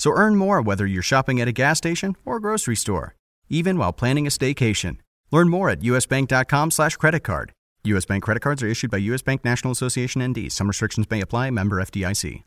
So earn more whether you're shopping at a gas station or grocery store, even while planning a staycation. Learn more at usbank.com slash credit card. U.S. Bank credit cards are issued by U.S. Bank National Association ND. Some restrictions may apply. Member FDIC.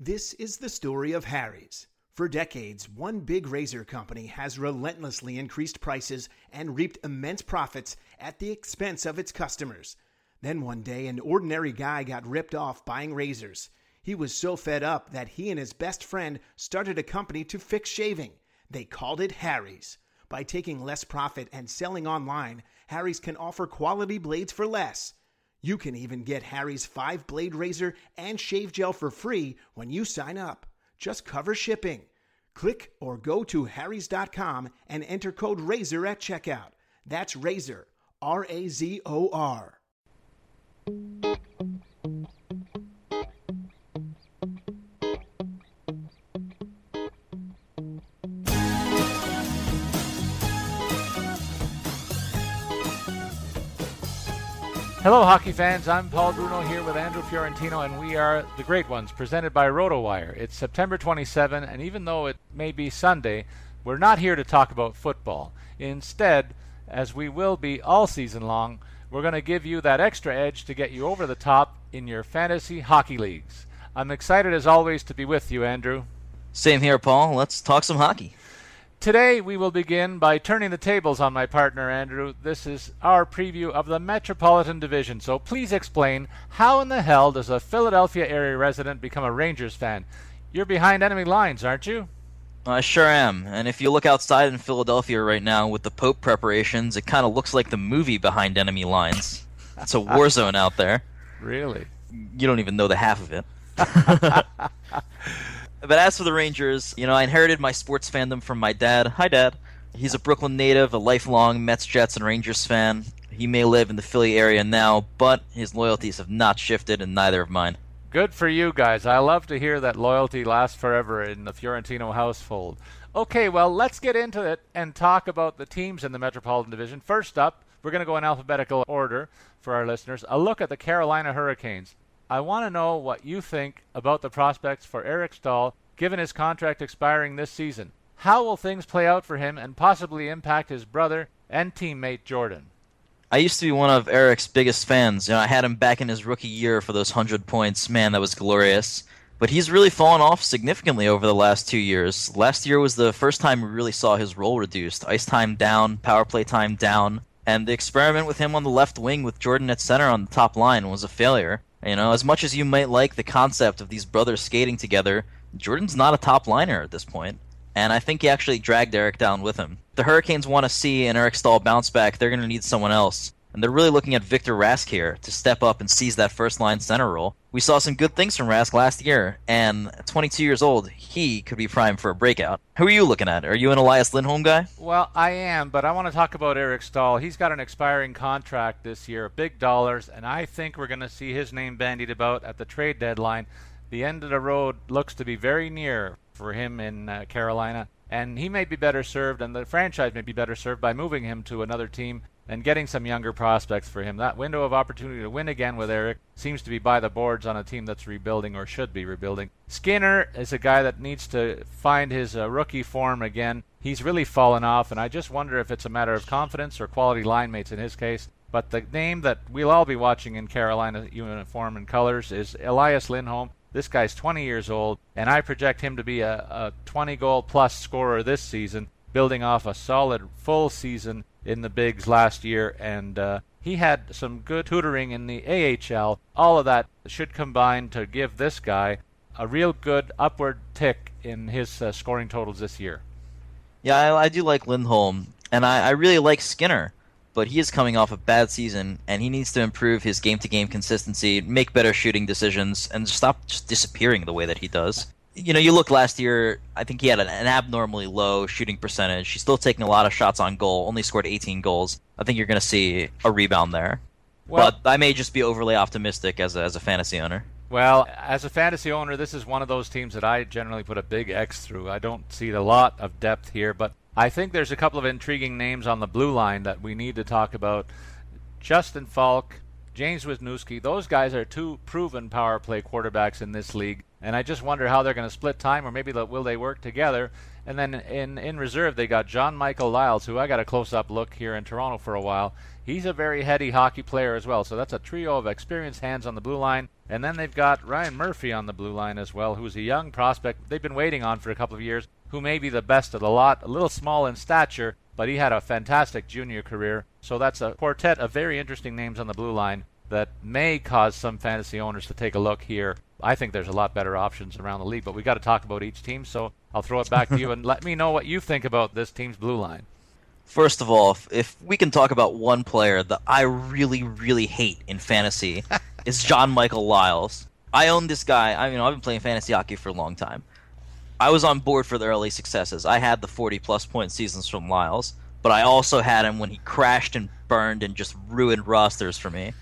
This is the story of Harry's. For decades, one big razor company has relentlessly increased prices and reaped immense profits at the expense of its customers. Then one day, an ordinary guy got ripped off buying razors. He was so fed up that he and his best friend started a company to fix shaving. They called it Harry's. By taking less profit and selling online, Harry's can offer quality blades for less. You can even get Harry's 5 blade razor and shave gel for free when you sign up. Just cover shipping. Click or go to harrys.com and enter code RAZOR at checkout. That's RAZOR, R A Z O R. Hello, hockey fans. I'm Paul Bruno here with Andrew Fiorentino, and we are the Great Ones, presented by RotoWire. It's September 27, and even though it may be Sunday, we're not here to talk about football. Instead, as we will be all season long, we're going to give you that extra edge to get you over the top in your fantasy hockey leagues. I'm excited as always to be with you, Andrew. Same here, Paul. Let's talk some hockey. Today, we will begin by turning the tables on my partner, Andrew. This is our preview of the Metropolitan Division. So please explain how in the hell does a Philadelphia area resident become a Rangers fan? You're behind enemy lines, aren't you? I sure am. And if you look outside in Philadelphia right now with the Pope preparations, it kind of looks like the movie Behind Enemy Lines. It's a war zone out there. Really? You don't even know the half of it. But as for the Rangers, you know, I inherited my sports fandom from my dad. Hi, Dad. He's a Brooklyn native, a lifelong Mets, Jets, and Rangers fan. He may live in the Philly area now, but his loyalties have not shifted, and neither have mine. Good for you guys. I love to hear that loyalty lasts forever in the Fiorentino household. Okay, well, let's get into it and talk about the teams in the Metropolitan Division. First up, we're going to go in alphabetical order for our listeners. A look at the Carolina Hurricanes. I want to know what you think about the prospects for Eric Staal given his contract expiring this season. How will things play out for him and possibly impact his brother and teammate Jordan? I used to be one of Eric's biggest fans. You know, I had him back in his rookie year for those 100 points. Man, that was glorious. But he's really fallen off significantly over the last two years. Last year was the first time we really saw his role reduced. Ice time down, power play time down, and the experiment with him on the left wing with Jordan at center on the top line was a failure. You know, as much as you might like the concept of these brothers skating together, Jordan's not a top liner at this point, and I think he actually dragged Eric down with him. The Hurricanes want to see an Eric Staal bounce back. They're going to need someone else. And they're really looking at Victor Rask here to step up and seize that first line center role. We saw some good things from Rask last year, and at 22 years old, he could be primed for a breakout. Who are you looking at? Are you an Elias Lindholm guy? Well, I am, but I want to talk about Eric Staal. He's got an expiring contract this year, big dollars, and I think we're going to see his name bandied about at the trade deadline. The end of the road looks to be very near for him in uh, Carolina, and he may be better served, and the franchise may be better served by moving him to another team and getting some younger prospects for him. That window of opportunity to win again with Eric seems to be by the boards on a team that's rebuilding or should be rebuilding. Skinner is a guy that needs to find his uh, rookie form again. He's really fallen off, and I just wonder if it's a matter of confidence or quality line mates in his case. But the name that we'll all be watching in Carolina uniform and colors is Elias Lindholm. This guy's 20 years old, and I project him to be a, a 20 goal plus scorer this season. building off a solid full season in the bigs last year, and uh, he had some good tutoring in the AHL. All of that should combine to give this guy a real good upward tick in his uh, scoring totals this year. Yeah, I, I do like Lindholm, and I, I really like Skinner but he is coming off a bad season, and he needs to improve his game-to-game consistency, make better shooting decisions, and stop just disappearing the way that he does. You know, you look last year. I think he had an, an abnormally low shooting percentage. He's still taking a lot of shots on goal. Only scored 18 goals. I think you're going to see a rebound there. Well, but I may just be overly optimistic as a, as a fantasy owner. Well, as a fantasy owner, this is one of those teams that I generally put a big X through. I don't see a lot of depth here, but I think there's a couple of intriguing names on the blue line that we need to talk about. Justin Faulk, James Wisniewski, those guys are two proven power play quarterbacks in this league, and I just wonder how they're going to split time, or maybe will they work together. And then in in reserve, they got John Michael Liles, who I got a close up look here in Toronto for a while. He's a very heady hockey player as well, so that's a trio of experienced hands on the blue line. And then they've got Ryan Murphy on the blue line as well, who's a young prospect they've been waiting on for a couple of years who may be the best of the lot, a little small in stature, but he had a fantastic junior career. So that's a quartet of very interesting names on the blue line that may cause some fantasy owners to take a look here. I think there's a lot better options around the league, but we've got to talk about each team. So I'll throw it back to you and let me know what you think about this team's blue line. First of all, if we can talk about one player that I really, really hate in fantasy, is John Michael Liles. I own this guy. I mean, I've been playing fantasy hockey for a long time. I was on board for the early successes. I had the 40 plus point seasons from Liles, but I also had him when he crashed and burned and just ruined rosters for me.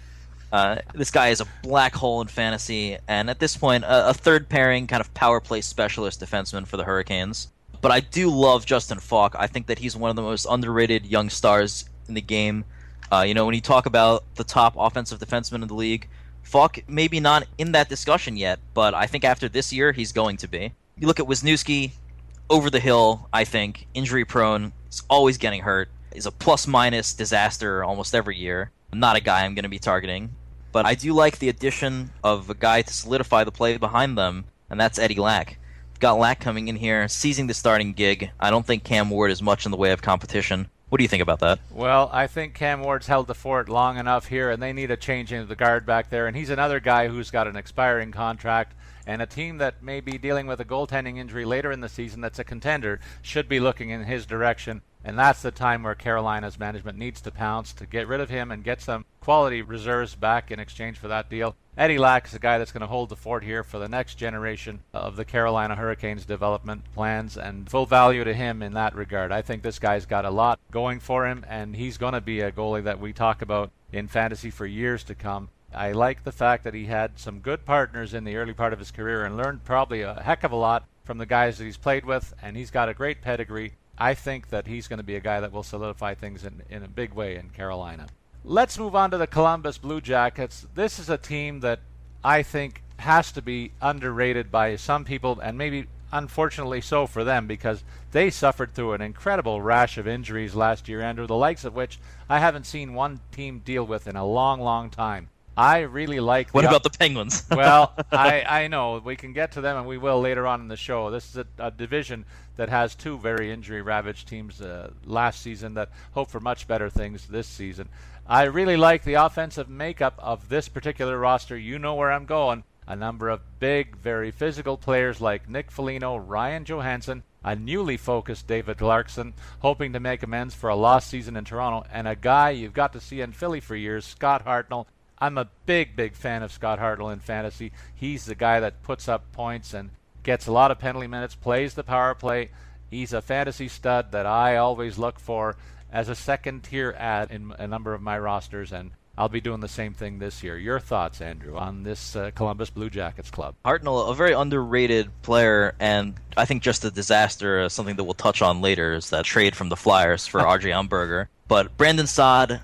Uh, this guy is a black hole in fantasy, and at this point, a, a, third pairing kind of power play specialist defenseman for the Hurricanes. But I do love Justin Faulk. I think that he's one of the most underrated young stars in the game. Uh, you know, when you talk about the top offensive defenseman in the league, Faulk maybe not in that discussion yet, but I think after this year, he's going to be you look at Wisniewski, over the hill, I think, injury prone, is always getting hurt, is a plus minus disaster almost every year. Not a guy I'm going to be targeting. But I do like the addition of a guy to solidify the play behind them, and that's Eddie Lack. Got Lack coming in here, seizing the starting gig. I don't think Cam Ward is much in the way of competition. What do you think about that? Well, I think Cam Ward's held the fort long enough here, and they need a change into the guard back there. And he's another guy who's got an expiring contract and a team that may be dealing with a goaltending injury later in the season that's a contender should be looking in his direction. And that's the time where Carolina's management needs to pounce to get rid of him and get some quality reserves back in exchange for that deal. Eddie Lack is a guy that's going to hold the fort here for the next generation of the Carolina Hurricanes development plans and full value to him in that regard. I think this guy's got a lot going for him and he's going to be a goalie that we talk about in fantasy for years to come. I like the fact that he had some good partners in the early part of his career and learned probably a heck of a lot from the guys that he's played with, and he's got a great pedigree. I think that he's going to be a guy that will solidify things in, in a big way in Carolina. Let's move on to the Columbus Blue Jackets. This is a team that I think has to be underrated by some people, and maybe unfortunately so for them because they suffered through an incredible rash of injuries last year, Andrew, the likes of which I haven't seen one team deal with in a long, long time. I really like. What about the Penguins? well, I, I know we can get to them, and we will later on in the show. This is a, a division that has two very injury ravaged teams uh, last season that hope for much better things this season. I really like the offensive makeup of this particular roster. You know where I'm going. A number of big, very physical players like Nick Foligno, Ryan Johansen, a newly focused David Clarkson, hoping to make amends for a lost season in Toronto, and a guy you've got to see in Philly for years, Scott Hartnell, I'm a big, big fan of Scott Hartnell in fantasy. He's the guy that puts up points and gets a lot of penalty minutes, plays the power play. He's a fantasy stud that I always look for as a second tier ad in a number of my rosters, and I'll be doing the same thing this year. Your thoughts, Andrew, on this uh, Columbus Blue Jackets club? Hartnell, a very underrated player, and I think just a disaster. Uh, something that we'll touch on later is that trade from the Flyers for RJ Umberger. But Brandon Saad,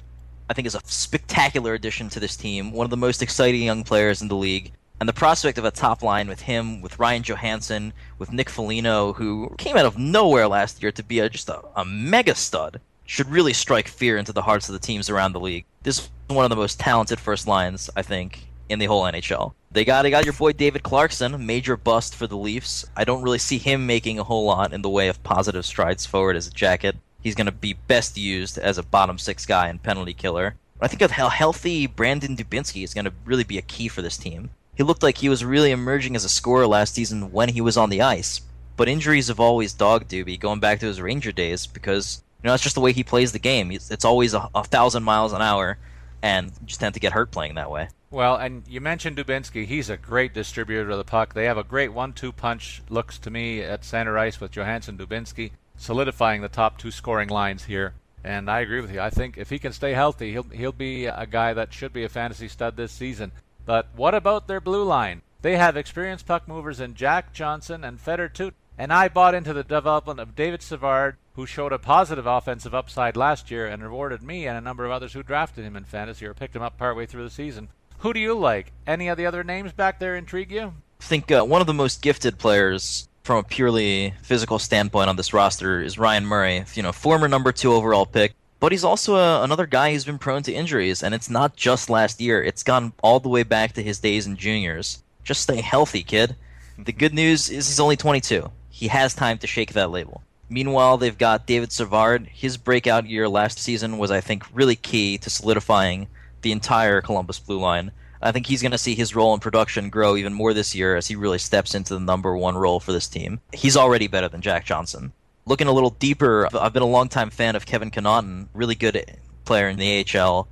I think is a spectacular addition to this team. One of the most exciting young players in the league. And the prospect of a top line with him, with Ryan Johansen, with Nick Foligno, who came out of nowhere last year to be a, just a, a mega stud, should really strike fear into the hearts of the teams around the league. This is one of the most talented first lines, I think, in the whole NHL. They got they got your boy David Clarkson, major bust for the Leafs. I don't really see him making a whole lot in the way of positive strides forward as a jacket. He's going to be best used as a bottom six guy and penalty killer. I think a healthy Brandon Dubinsky is going to really be a key for this team. He looked like he was really emerging as a scorer last season when he was on the ice, but injuries have always dogged Doobie going back to his Ranger days because you know that's just the way he plays the game. It's always a, a thousand miles an hour, and you just tend to get hurt playing that way. Well, and you mentioned Dubinsky. He's a great distributor of the puck. They have a great one-two punch. Looks to me at center ice with Johansen Dubinsky solidifying the top two scoring lines here. And I agree with you. I think if he can stay healthy, he'll he'll be a guy that should be a fantasy stud this season. But what about their blue line? They have experienced puck movers in Jack Johnson and Fedor Tyutin. And I bought into the development of David Savard, who showed a positive offensive upside last year and rewarded me and a number of others who drafted him in fantasy or picked him up partway through the season. Who do you like? Any of the other names back there intrigue you? I think uh, one of the most gifted players from a purely physical standpoint on this roster is Ryan Murray, you know, former number two overall pick. But he's also a, another guy who's been prone to injuries, and it's not just last year. It's gone all the way back to his days in juniors. Just stay healthy, kid. The good news is he's only 22. He has time to shake that label. Meanwhile, they've got David Savard. His breakout year last season was, I think, really key to solidifying the entire Columbus Blue Line. I think he's going to see his role in production grow even more this year as he really steps into the number one role for this team. He's already better than Jack Johnson. Looking a little deeper, I've been a longtime fan of Kevin Connauton, really good player in the AHL.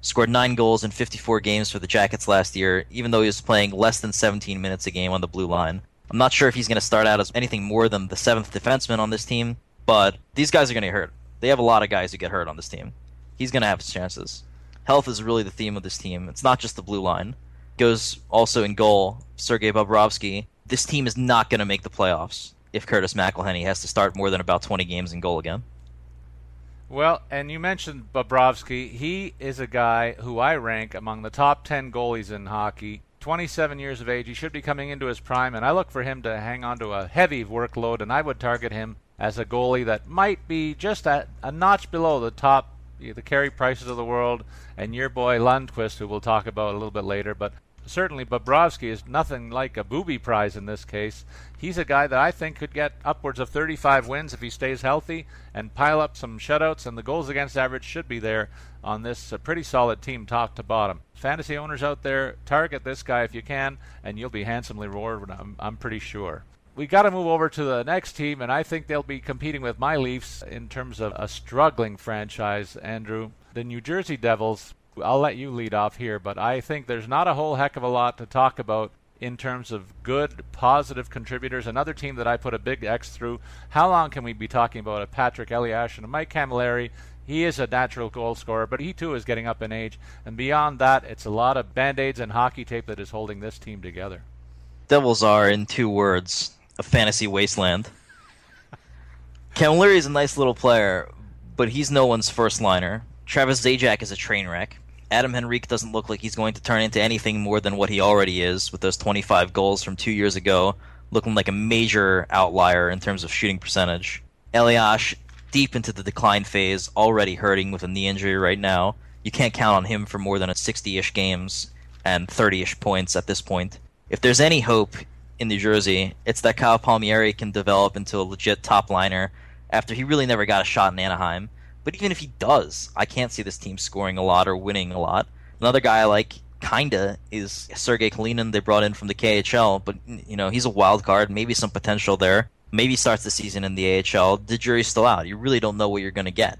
Scored nine goals in 54 games for the Jackets last year, even though he was playing less than 17 minutes a game on the blue line. I'm not sure if he's going to start out as anything more than the seventh defenseman on this team, but these guys are going to get hurt. They have a lot of guys who get hurt on this team. He's going to have his chances health is really the theme of this team. It's not just the blue line. Goes also in goal, Sergei Bobrovsky. This team is not going to make the playoffs if Curtis McElhinney has to start more than about 20 games in goal again. Well, and you mentioned Bobrovsky. He is a guy who I rank among the top 10 goalies in hockey. 27 years of age. He should be coming into his prime, and I look for him to hang on to a heavy workload, and I would target him as a goalie that might be just a, a notch below the top the Carey Prices of the world, and your boy Lundqvist, who we'll talk about a little bit later. But certainly Bobrovsky is nothing like a booby prize in this case. He's a guy that I think could get upwards of 35 wins if he stays healthy and pile up some shutouts, and the goals against average should be there on this uh, pretty solid team, top to bottom. Fantasy owners out there, target this guy if you can, and you'll be handsomely rewarded. I'm, I'm pretty sure we got to move over to the next team, and I think they'll be competing with my Leafs in terms of a struggling franchise, Andrew. The New Jersey Devils, I'll let you lead off here, but I think there's not a whole heck of a lot to talk about in terms of good, positive contributors. Another team that I put a big X through. How long can we be talking about a Patrick Elias and a Mike Cammalleri? He is a natural goal scorer, but he too is getting up in age. And beyond that, it's a lot of band aids and hockey tape that is holding this team together. Devils are, in two words, a fantasy wasteland. Cammalleri is a nice little player, but he's no one's first liner. Travis Zajac is a train wreck. Adam Henrique doesn't look like he's going to turn into anything more than what he already is with those 25 goals from two years ago, looking like a major outlier in terms of shooting percentage. Elias, deep into the decline phase, already hurting with a knee injury right now. You can't count on him for more than a 60 ish games and 30 ish points at this point. If there's any hope in New Jersey, it's that Kyle Palmieri can develop into a legit top liner after he really never got a shot in Anaheim. But even if he does, I can't see this team scoring a lot or winning a lot. Another guy I like kinda is Sergey Kalinin they brought in from the KHL, but you know, he's a wild card, maybe some potential there. Maybe starts the season in the AHL. The jury's still out. You really don't know what you're gonna get.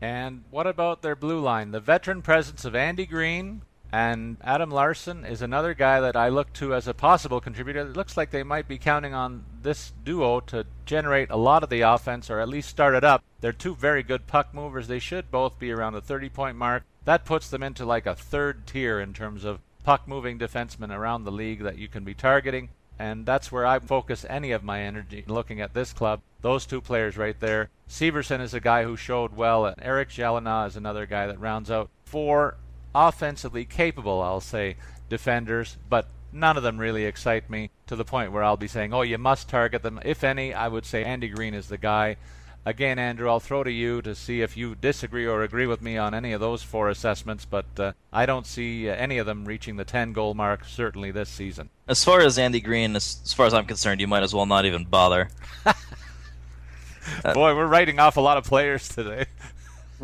And what about their blue line? The veteran presence of Andy Greene, and Adam Larsson is another guy that I look to as a possible contributor. It looks like they might be counting on this duo to generate a lot of the offense or at least start it up. They're two very good puck movers. They should both be around the 30 point mark. That puts them into like a third tier in terms of puck moving defensemen around the league that you can be targeting. And that's where I focus any of my energy looking at this club. Those two players right there. Severson is a guy who showed well, and Eric Gelinas is another guy that rounds out four offensively capable, I'll say, defenders, but none of them really excite me to the point where I'll be saying, oh, you must target them. If any, I would say Andy Greene is the guy. Again, Andrew, I'll throw to you to see if you disagree or agree with me on any of those four assessments, but uh, I don't see uh, any of them reaching the 10 goal mark, certainly this season. As far as Andy Greene, as, as far as I'm concerned, you might as well not even bother. Boy, we're writing off a lot of players today.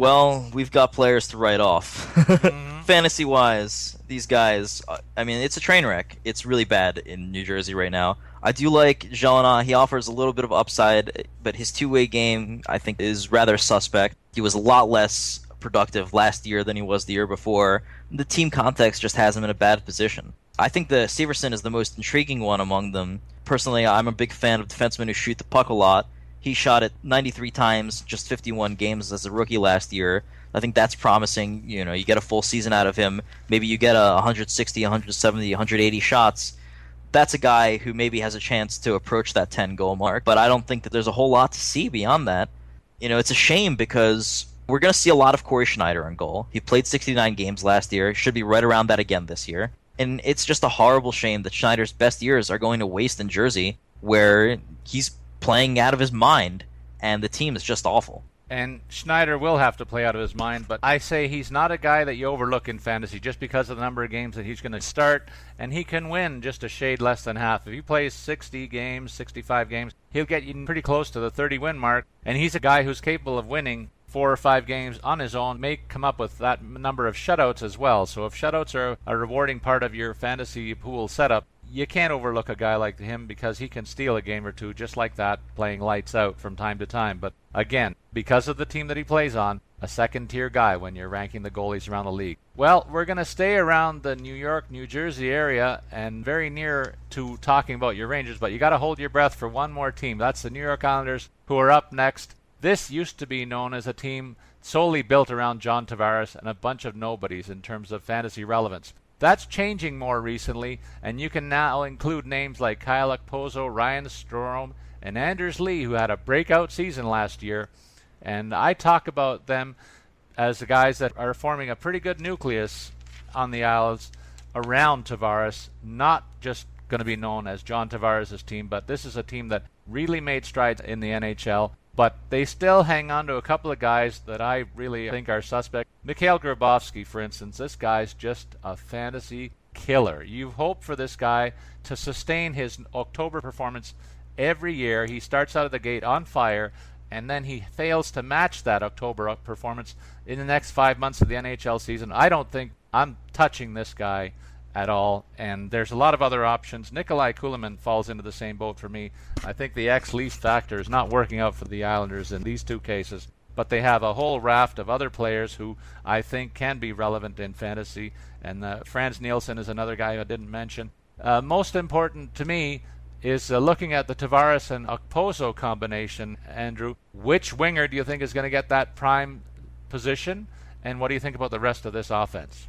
Well, we've got players to write off. mm-hmm. Fantasy wise, these guys, uh, I mean, it's a train wreck. It's really bad in New Jersey right now. I do like Gelinas. He offers a little bit of upside, but his two-way game, I think, is rather suspect. He was a lot less productive last year than he was the year before. The team context just has him in a bad position. I think the Severson is the most intriguing one among them. Personally, I'm a big fan of defensemen who shoot the puck a lot. He shot it 93 times, just 51 games as a rookie last year. I think that's promising. You know, you get a full season out of him. Maybe you get a 160, 170, 180 shots that's a guy who maybe has a chance to approach that 10 goal mark. But I don't think that there's a whole lot to see beyond that. You know, it's a shame because we're going to see a lot of Cory Schneider on goal. He played 69 games last year, should be right around that again this year. And it's just a horrible shame that Schneider's best years are going to waste in Jersey, where he's playing out of his mind, and the team is just awful. And Schneider will have to play out of his mind, but I say he's not a guy that you overlook in fantasy just because of the number of games that he's going to start, and he can win just a shade less than half. If he plays 60 games, 65 games, he'll get you pretty close to the 30 win mark, and he's a guy who's capable of winning four or five games on his own, may come up with that number of shutouts as well. So if shutouts are a rewarding part of your fantasy pool setup, you can't overlook a guy like him because he can steal a game or two just like that, playing lights out from time to time. But again, because of the team that he plays on, a second tier guy when you're ranking the goalies around the league. Well, we're going to stay around the New York, New Jersey area and very near to talking about your Rangers, but you got to hold your breath for one more team. That's the New York Islanders who are up next. This used to be known as a team solely built around John Tavares and a bunch of nobodies in terms of fantasy relevance. That's changing more recently, and you can now include names like Kyle Okposo, Ryan Strome, and Anders Lee, who had a breakout season last year. And I talk about them as the guys that are forming a pretty good nucleus on the Isles around Tavares, not just going to be known as John Tavares' team, but this is a team that really made strides in the NHL but they still hang on to a couple of guys that I really think are suspect. Mikhail Grabovski, for instance, this guy's just a fantasy killer. You hope for this guy to sustain his October performance every year. He starts out of the gate on fire, and then he fails to match that October performance in the next five months of the NHL season. I don't think I'm touching this guy at all. And there's a lot of other options. Nikolai Kulemin falls into the same boat for me. I think the X lease factor is not working out for the Islanders in these two cases. But they have a whole raft of other players who I think can be relevant in fantasy. And uh, Frans Nielsen is another guy I didn't mention. Uh, most important to me is uh, looking at the Tavares and Okposo combination, Andrew. Which winger do you think is going to get that prime position? And what do you think about the rest of this offense?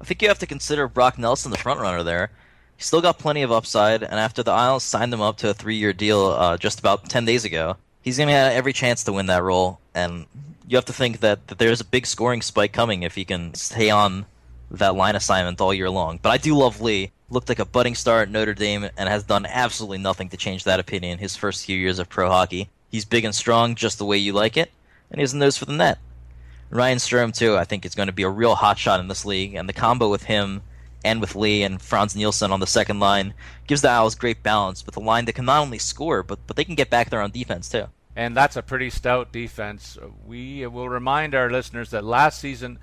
I think you have to consider Brock Nelson the front runner there. He's still got plenty of upside, and after the Isles signed him up to a three-year deal uh, just about ten days ago, he's going to have every chance to win that role. And you have to think that, that there's a big scoring spike coming if he can stay on that line assignment all year long. But I do love Lee. Looked like a budding star at Notre Dame and has done absolutely nothing to change that opinion his first few years of pro hockey. He's big and strong just the way you like it, and he has a nose for the net. Ryan Strome too, I think is going to be a real hot shot in this league, and the combo with him and with Lee and Frans Nielsen on the second line gives the Owls great balance with a line that can not only score, but but they can get back there on defense too. And that's a pretty stout defense. We will remind our listeners that last season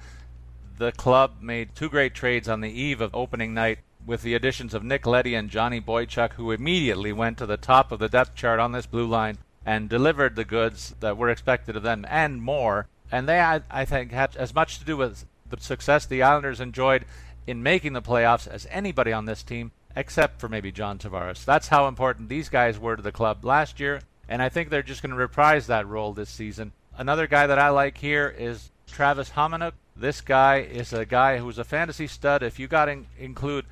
the club made two great trades on the eve of opening night with the additions of Nick Leddy and Johnny Boychuk, who immediately went to the top of the depth chart on this blue line and delivered the goods that were expected of them and more and they, I, I think, had as much to do with the success the Islanders enjoyed in making the playoffs as anybody on this team, except for maybe John Tavares. That's how important these guys were to the club last year, and I think they're just going to reprise that role this season. Another guy that I like here is Travis Hamonic. This guy is a guy who's a fantasy stud. If you got to include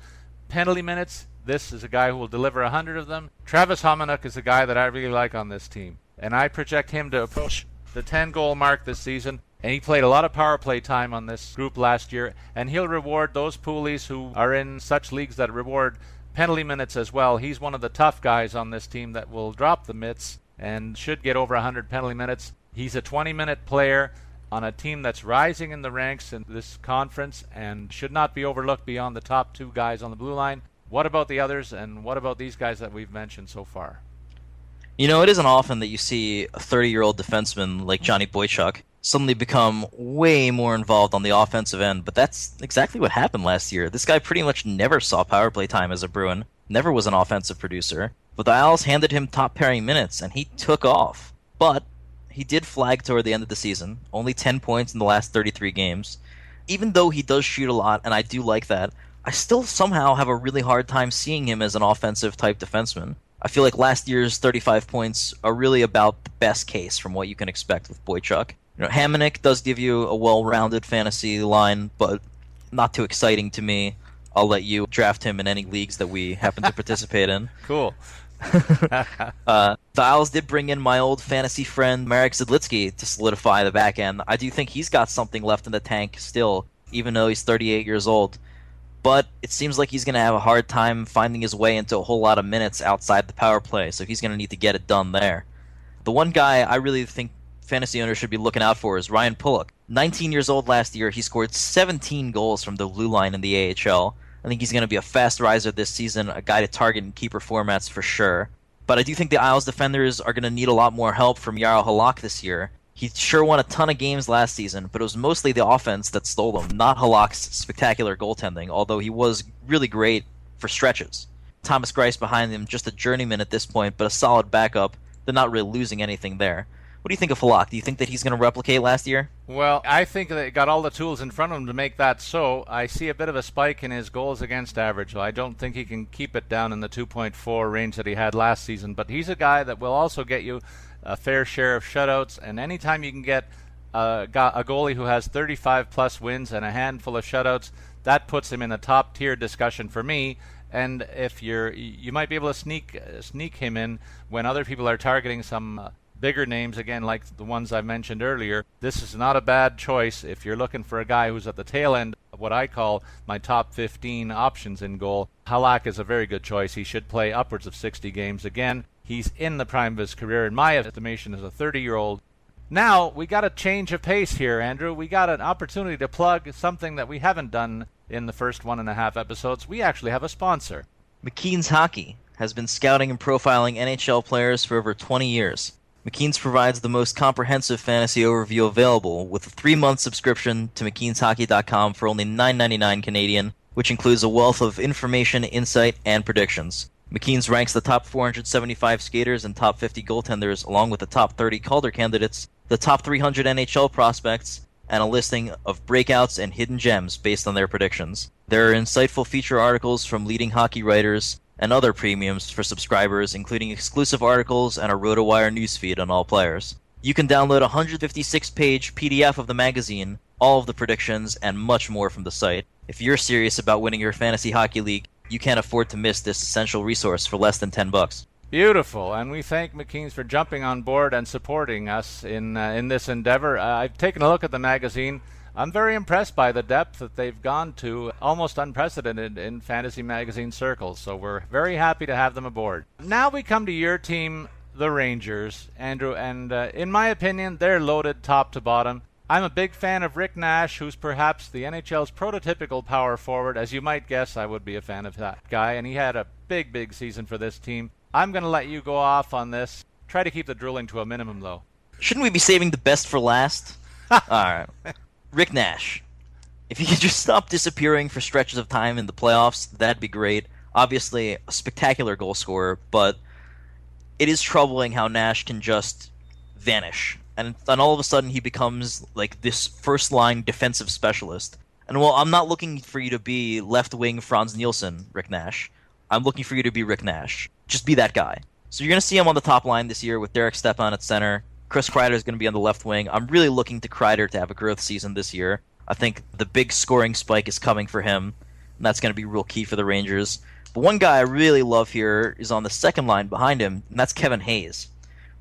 penalty minutes, this is a guy who will deliver 100 of them. Travis Hamonic is a guy that I really like on this team, and I project him to approach the 10 goal mark this season. And he played a lot of power play time on this group last year. And he'll reward those poolies who are in such leagues that reward penalty minutes as well. He's one of the tough guys on this team that will drop the mitts and should get over 100 penalty minutes. He's a 20 minute player on a team that's rising in the ranks in this conference and should not be overlooked beyond the top two guys on the blue line. What about the others, and what about these guys that we've mentioned so far? You know, it isn't often that you see a 30 year old defenseman like Johnny Boychuk suddenly become way more involved on the offensive end, but that's exactly what happened last year. This guy pretty much never saw power play time as a Bruin, never was an offensive producer, but the Isles handed him top pairing minutes, and he took off. But he did flag toward the end of the season, only 10 points in the last 33 games. Even though he does shoot a lot, and I do like that, I still somehow have a really hard time seeing him as an offensive type defenseman. I feel like last year's 35 points are really about the best case from what you can expect with Boychuk. You know, Hamonic does give you a well-rounded fantasy line, but not too exciting to me. I'll let you draft him in any leagues that we happen to participate in. Cool. uh, the did bring in my old fantasy friend Marek Zidlicky to solidify the back end. I do think he's got something left in the tank still, even though he's 38 years old but it seems like he's going to have a hard time finding his way into a whole lot of minutes outside the power play, so he's going to need to get it done there. The one guy I really think fantasy owners should be looking out for is Ryan Pulock. 19 years old last year, he scored 17 goals from the blue line in the AHL. I think he's going to be a fast riser this season, a guy to target in keeper formats for sure. But I do think the Isles defenders are going to need a lot more help from Jaro Halak this year. He sure won a ton of games last season, but it was mostly the offense that stole them, not Halak's spectacular goaltending, although he was really great for stretches. Thomas Greiss behind him, just a journeyman at this point, but a solid backup. They're not really losing anything there. What do you think of Halak? Do you think that he's going to replicate last year? Well, I think they got all the tools in front of him to make that so. I see a bit of a spike in his goals against average. I don't think he can keep it down in the 2.4 range that he had last season, but he's a guy that will also get you a fair share of shutouts, and anytime you can get a, a goalie who has 35 plus wins and a handful of shutouts, that puts him in the top tier discussion for me. And if you're, you might be able to sneak sneak him in when other people are targeting some uh, bigger names again, like the ones I mentioned earlier. This is not a bad choice if you're looking for a guy who's at the tail end of what I call my top 15 options in goal. Halak is a very good choice. He should play upwards of 60 games again. He's in the prime of his career, in my estimation, as a 30 year old. Now, we got a change of pace here, Andrew. We got an opportunity to plug something that we haven't done in the first one and a half episodes. We actually have a sponsor. McKeen's Hockey has been scouting and profiling NHL players for over 20 years. McKeen's provides the most comprehensive fantasy overview available with a three-month subscription to McKeensHockey.com for only $9.99 Canadian, which includes a wealth of information, insight, and predictions. McKeen's ranks the top 475 skaters and top 50 goaltenders, along with the top 30 Calder candidates, the top 300 NHL prospects, and a listing of breakouts and hidden gems based on their predictions. There are insightful feature articles from leading hockey writers and other premiums for subscribers, including exclusive articles and a RotoWire newsfeed on all players. You can download a 156 page PDF of the magazine, all of the predictions, and much more from the site. If you're serious about winning your fantasy hockey league, you can't afford to miss this essential resource for less than 10 bucks. Beautiful, and we thank McKeen's for jumping on board and supporting us in uh, in this endeavor. Uh, I've taken a look at the magazine. I'm very impressed by the depth that they've gone to, almost unprecedented in fantasy magazine circles. So we're very happy to have them aboard. Now we come to your team, the Rangers, Andrew, and uh, in my opinion, they're loaded top to bottom. I'm a big fan of Rick Nash, who's perhaps the NHL's prototypical power forward. As you might guess, I would be a fan of that guy, and he had a big, big season for this team. I'm going to let you go off on this. Try to keep the drooling to a minimum, though. Shouldn't we be saving the best for last? All right. Rick Nash. If he could just stop disappearing for stretches of time in the playoffs, that'd be great. Obviously, a spectacular goal scorer, but it is troubling how Nash can just vanish and then all of a sudden he becomes like this first line defensive specialist. And well, I'm not looking for you to be left wing Frans Nielsen, Rick Nash. I'm looking for you to be Rick Nash. Just be that guy. So you're going to see him on the top line this year with Derek Stepan at center. Chris Kreider is going to be on the left wing. I'm really looking to Kreider to have a growth season this year. I think the big scoring spike is coming for him, and that's going to be real key for the Rangers. But one guy I really love here is on the second line behind him, and that's Kevin Hayes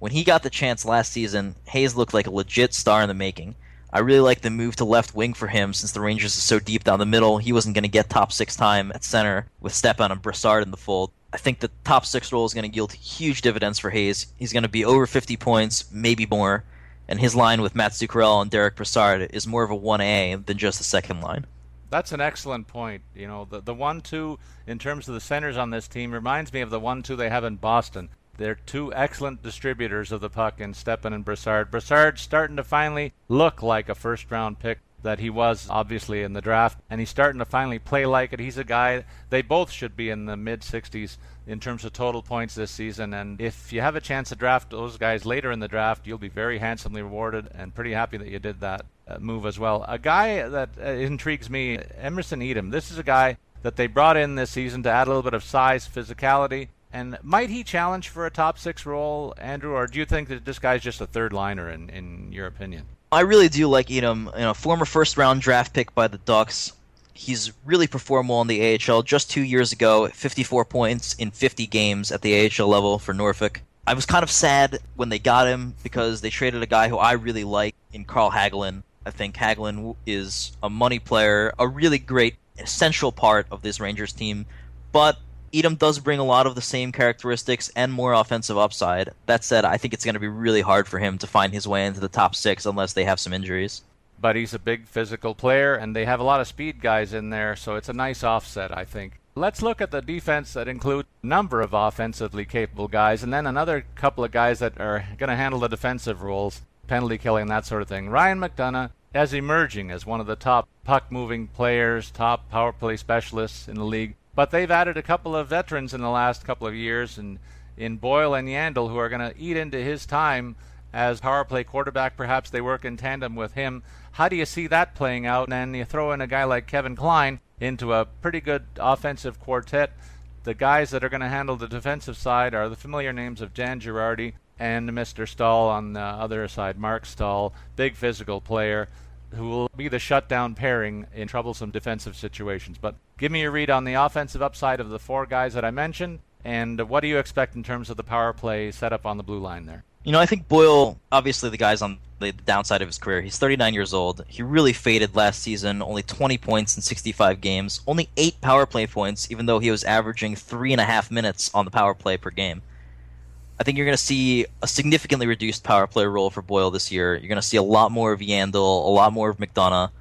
when he got the chance last season, Hayes looked like a legit star in the making. I really like the move to left wing for him since the Rangers are so deep down the middle. He wasn't going to get top six time at center with Stepan and Brassard in the fold. I think the top six role is going to yield huge dividends for Hayes. He's going to be over 50 points, maybe more, and his line with Matt Zuccarello and Derek Brassard is more of a 1A than just a second line. That's an excellent point. You know, the the one two in terms of the centers on this team reminds me of the one two they have in Boston. They're two excellent distributors of the puck in Stepan and Brassard. Brassard starting to finally look like a first round pick that he was obviously in the draft, and he's starting to finally play like it. He's a guy they both should be in the mid 60s in terms of total points this season. And if you have a chance to draft those guys later in the draft, you'll be very handsomely rewarded, and pretty happy that you did that uh, move as well. A guy that uh, intrigues me, Emerson Etem. This is a guy that they brought in this season to add a little bit of size, physicality. And might he challenge for a top six role, Andrew, or do you think that this guy's just a third liner in, in your opinion? I really do like Etem. You know, former first round draft pick by the Ducks. He's really performed well in the AHL. Just two years ago, 54 points in 50 games at the AHL level for Norfolk. I was kind of sad when they got him because they traded a guy who I really like in Carl Hagelin. I think Hagelin is a money player, a really great essential part of this Rangers team, but Etem does bring a lot of the same characteristics and more offensive upside. That said, I think it's going to be really hard for him to find his way into the top six unless they have some injuries. But he's a big physical player, and they have a lot of speed guys in there, so it's a nice offset, I think. Let's look at the defense that includes a number of offensively capable guys, and then another couple of guys that are going to handle the defensive roles, penalty killing, that sort of thing. Ryan McDonagh as emerging as one of the top puck moving players, top power play specialists in the league. But they've added a couple of veterans in the last couple of years, and in Boyle and Yandle, who are going to eat into his time as power play quarterback. Perhaps they work in tandem with him. How do you see that playing out? And then you throw in a guy like Kevin Klein into a pretty good offensive quartet. The guys that are going to handle the defensive side are the familiar names of Dan Girardi and Mr. Staal on the other side, Marc Staal, big physical player who will be the shutdown pairing in troublesome defensive situations. But give me your read on the offensive upside of the four guys that I mentioned, and what do you expect in terms of the power play setup on the blue line there? You know, I think Boyle, obviously the guy's on the downside of his career. He's 39 years old. He really faded last season, only 20 points in 65 games, only 8 power play points, even though he was averaging 3.5 minutes on the power play per game. I think you're going to see a significantly reduced power play role for Boyle this year. You're going to see a lot more of Yandle, a lot more of McDonagh,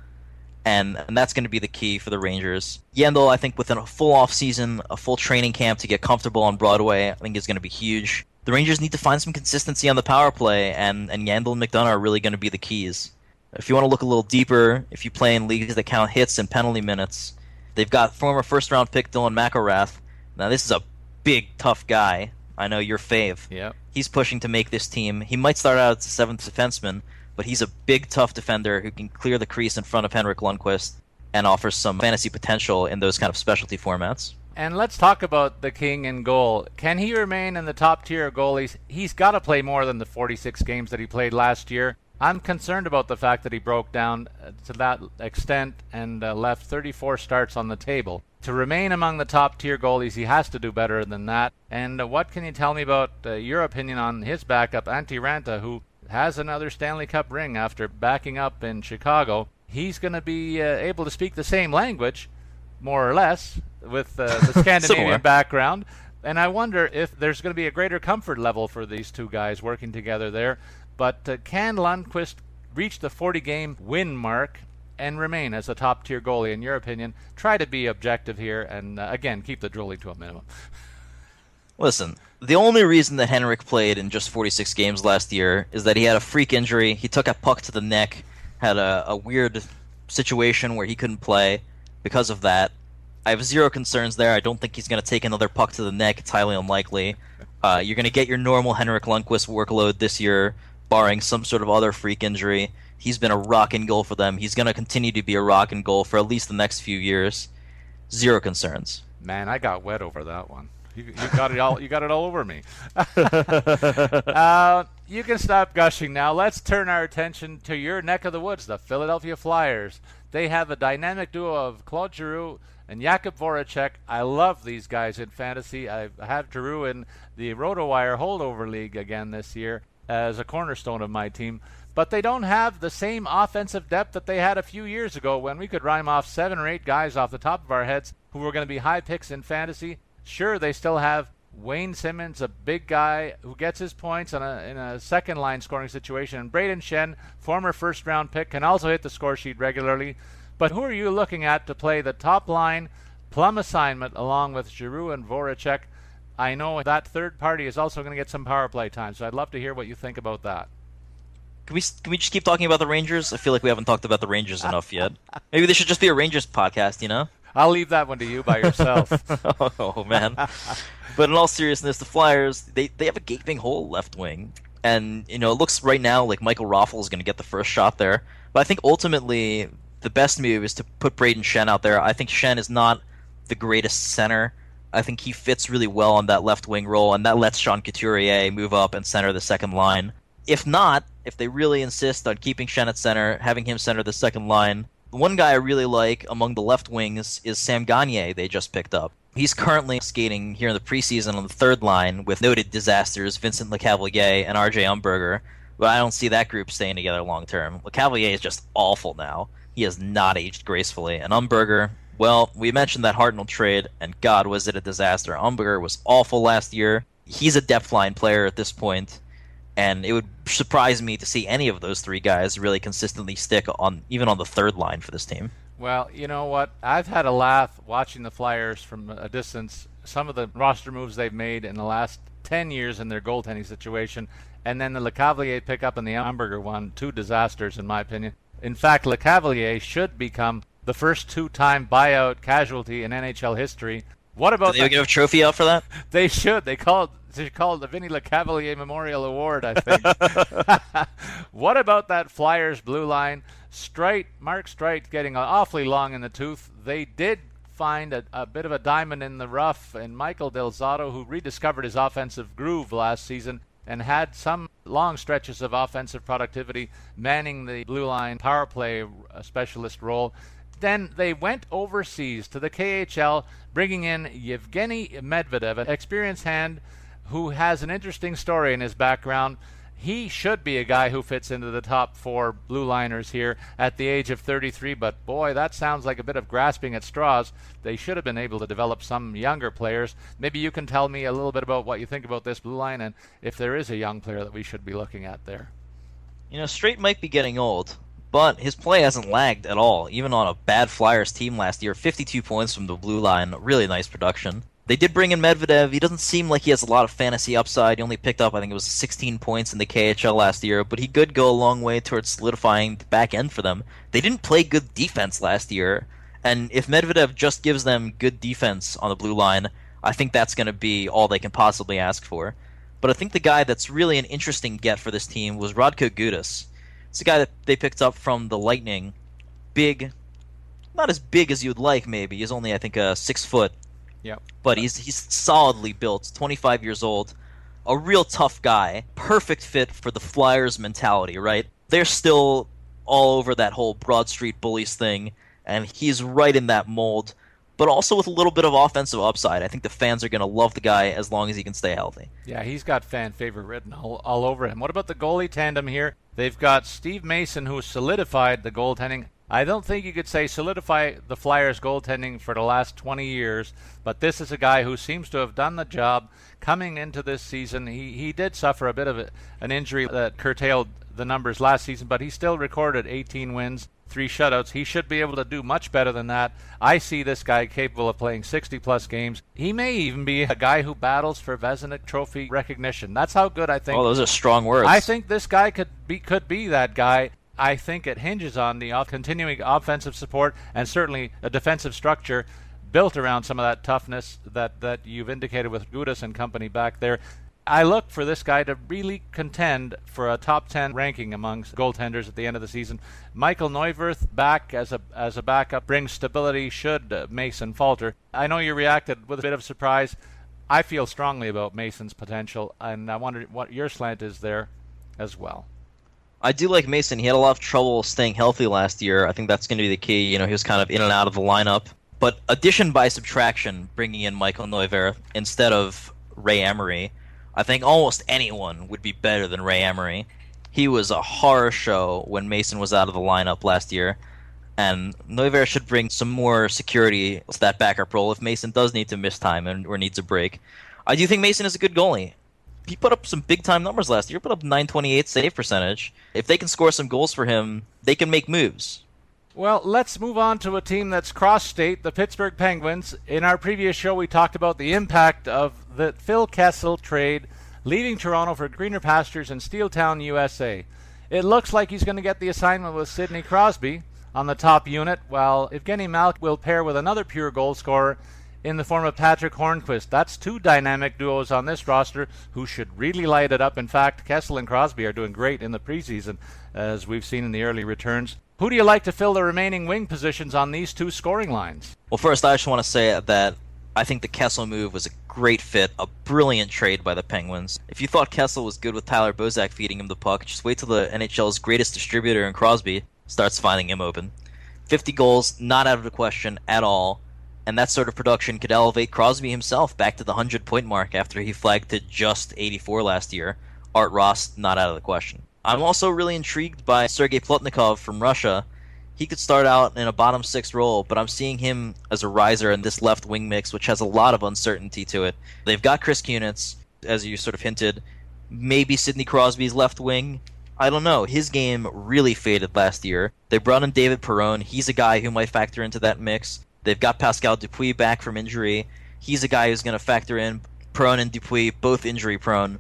and, and that's going to be the key for the Rangers. Yandle, I think, within a full off season, a full training camp to get comfortable on Broadway, I think is going to be huge. The Rangers need to find some consistency on the power play, and, and Yandle and McDonagh are really going to be the keys. If you want to look a little deeper, if you play in leagues that count hits and penalty minutes, they've got former first round pick Dylan McIlrath. Now, this is a big, tough guy. I know your fave. Yeah. He's pushing to make this team. He might start out as a seventh defenseman, but he's a big, tough defender who can clear the crease in front of Henrik Lundqvist and offers some fantasy potential in those kind of specialty formats. And let's talk about the king in goal. Can he remain in the top tier of goalies? He's got to play more than the 46 games that he played last year. I'm concerned about the fact that he broke down uh, to that extent and uh, left 34 starts on the table to remain among the top tier goalies, he has to do better than that. And uh, what can you tell me about uh, your opinion on his backup, Antti Raanta, who has another Stanley Cup ring after backing up in Chicago? He's going to be uh, able to speak the same language, more or less, with uh, the Scandinavian background. And I wonder if there's going to be a greater comfort level for these two guys working together there. But uh, can Lundqvist reach the 40 game win mark and remain as a top tier goalie, in your opinion? Try to be objective here and, uh, again, keep the drooling to a minimum. Listen, the only reason that Henrik played in just 46 games last year is that he had a freak injury. He took a puck to the neck, had a, a weird situation where he couldn't play because of that. I have zero concerns there. I don't think he's going to take another puck to the neck. It's highly unlikely. Uh, you're going to get your normal Henrik Lundqvist workload this year, barring some sort of other freak injury. He's been a rock and goal for them. He's going to continue to be a rock and goal for at least the next few years. Zero concerns. Man, I got wet over that one. You, you got it all. You got it all over me. uh, you can stop gushing now. Let's turn our attention to your neck of the woods, the Philadelphia Flyers. They have a dynamic duo of Claude Giroux and Jakub Voracek. I love these guys in fantasy. I have Giroux in the RotoWire holdover league again this year as a cornerstone of my team but they don't have the same offensive depth that they had a few years ago when we could rhyme off seven or eight guys off the top of our heads who were going to be high picks in fantasy. Sure, they still have Wayne Simmonds, a big guy who gets his points in a, in a second line scoring situation. And Brayden Schenn, former first round pick, can also hit the score sheet regularly. But who are you looking at to play the top line plum assignment along with Giroux and Voracek? I know that third party is also going to get some power play time, so I'd love to hear what you think about that. Can we can we just keep talking about the Rangers? I feel like we haven't talked about the Rangers enough yet. Maybe this should just be a Rangers podcast, you know? I'll leave that one to you by yourself. oh man. but in all seriousness, the Flyers they, they have a gaping hole left wing. And you know, it looks right now like Michael Raffl is going to get the first shot there. But I think ultimately the best move is to put Brayden Schenn out there. I think Schenn is not the greatest center. I think he fits really well on that left wing role, and that lets Sean Couturier move up and center the second line. If not, if they really insist on keeping Schenn at center, having him center the second line, the one guy I really like among the left wings is Sam Gagner, they just picked up. He's currently skating here in the preseason on the third line with noted disasters Vincent Lecavalier and RJ Umberger, but I don't see that group staying together long term. Lecavalier is just awful now. He has not aged gracefully, and Umberger, well, we mentioned that Hartnell trade, and God, was it a disaster. Umberger was awful last year. He's a depth line player at this point, and it would surprise me to see any of those three guys really consistently stick on even on the third line for this team. Well, you know what? I've had a laugh watching the Flyers from a distance. Some of the roster moves they've made in the last 10 years in their goaltending situation, and then the Lecavalier pickup and the Umberger one, two disasters in my opinion. In fact, Lecavalier should become the first two-time buyout casualty in NHL history. What about? Did they give a trophy out for that? They should. They called. They call it the Vinny Lecavalier Memorial Award, I think. what about that Flyers blue line? Streit, Mark Streit, getting awfully long in the tooth. They did find a, a, bit of a diamond in the rough in Michael Del Zotto, who rediscovered his offensive groove last season and had some long stretches of offensive productivity, manning the blue line power play uh, specialist role. Then they went overseas to the KHL, bringing in Yevgeny Medvedev, an experienced hand who has an interesting story in his background. He should be a guy who fits into the top four blue liners here at the age of 33, but boy, that sounds like a bit of grasping at straws. They should have been able to develop some younger players. Maybe you can tell me a little bit about what you think about this blue line and if there is a young player that we should be looking at there. You know, Streit might be getting old, but his play hasn't lagged at all, even on a bad Flyers team last year. 52 points from the blue line, really nice production. They did bring in Medvedev. He doesn't seem like he has a lot of fantasy upside. He only picked up, I think it was 16 points in the KHL last year, but he could go a long way towards solidifying the back end for them. They didn't play good defense last year, and if Medvedev just gives them good defense on the blue line, I think that's going to be all they can possibly ask for. But I think the guy that's really an interesting get for this team was Radko Gudas. It's a guy that they picked up from the Lightning. Big, not as big as you'd like, maybe. He's only, I think, a six foot. Yeah. But he's he's solidly built. 25 years old. A real tough guy. Perfect fit for the Flyers mentality, right? They're still all over that whole Broad Street Bullies thing, and he's right in that mold but also with a little bit of offensive upside. I think the fans are going to love the guy as long as he can stay healthy. Yeah, he's got fan favorite written all, all over him. What about the goalie tandem here? They've got Steve Mason, who solidified the goaltending. I don't think you could say solidify the Flyers' goaltending for the last 20 years, but this is a guy who seems to have done the job coming into this season. He, he did suffer a bit of a, an injury that curtailed the numbers last season, but he still recorded 18 wins, three shutouts. He should be able to do much better than that. I see this guy capable of playing 60 plus games. He may even be a guy who battles for Vezina Trophy recognition. That's how good I think. Oh, those are strong words. I think this guy could be could be that guy. I think it hinges on the continuing offensive support and certainly a defensive structure built around some of that toughness that, that you've indicated with Gudas and company back there. I look for this guy to really contend for a top 10 ranking amongst goaltenders at the end of the season. Michael Neuvirth back as a as a backup brings stability should Mason falter. I know you reacted with a bit of surprise. I feel strongly about Mason's potential, and I wonder what your slant is there as well. I do like Mason. He had a lot of trouble staying healthy last year. I think that's going to be the key. You know, he was kind of in and out of the lineup. But addition by subtraction, bringing in Michael Neuvirth instead of Ray Emery, I think almost anyone would be better than Ray Emery. He was a horror show when Mason was out of the lineup last year, and Neuvirth should bring some more security to that backup role if Mason does need to miss time and, or needs a break. I do think Mason is a good goalie. He put up some big time numbers last year. Put up 928 save percentage. If they can score some goals for him, they can make moves. Well, let's move on to a team that's cross state, the Pittsburgh Penguins. In our previous show, we talked about the impact of the Phil Kessel trade leaving Toronto for greener pastures in Steeltown, USA. It looks like he's going to get the assignment with Sidney Crosby on the top unit, while Evgeny Malk will pair with another pure goal scorer in the form of Patrick Hornqvist. That's two dynamic duos on this roster who should really light it up. In fact, Kessel and Crosby are doing great in the preseason, as we've seen in the early returns. Who do you like to fill the remaining wing positions on these two scoring lines? Well, first, I just want to say that I think the Kessel move was a great fit, a brilliant trade by the Penguins. If you thought Kessel was good with Tyler Bozak feeding him the puck, just wait till the NHL's greatest distributor in Crosby starts finding him open. 50 goals, not out of the question at all and that sort of production could elevate Crosby himself back to the 100 point mark after he flagged to just 84 last year. Art Ross, not out of the question. I'm also really intrigued by Sergei Plotnikov from Russia. He could start out in a bottom six role, but I'm seeing him as a riser in this left wing mix, which has a lot of uncertainty to it. They've got Chris Kunitz, as you sort of hinted. Maybe Sidney Crosby's left wing. I don't know. His game really faded last year. They brought in David Perron. He's a guy who might factor into that mix. They've got Pascal Dupuis back from injury. He's a guy who's going to factor in. Perron and Dupuis, both injury prone.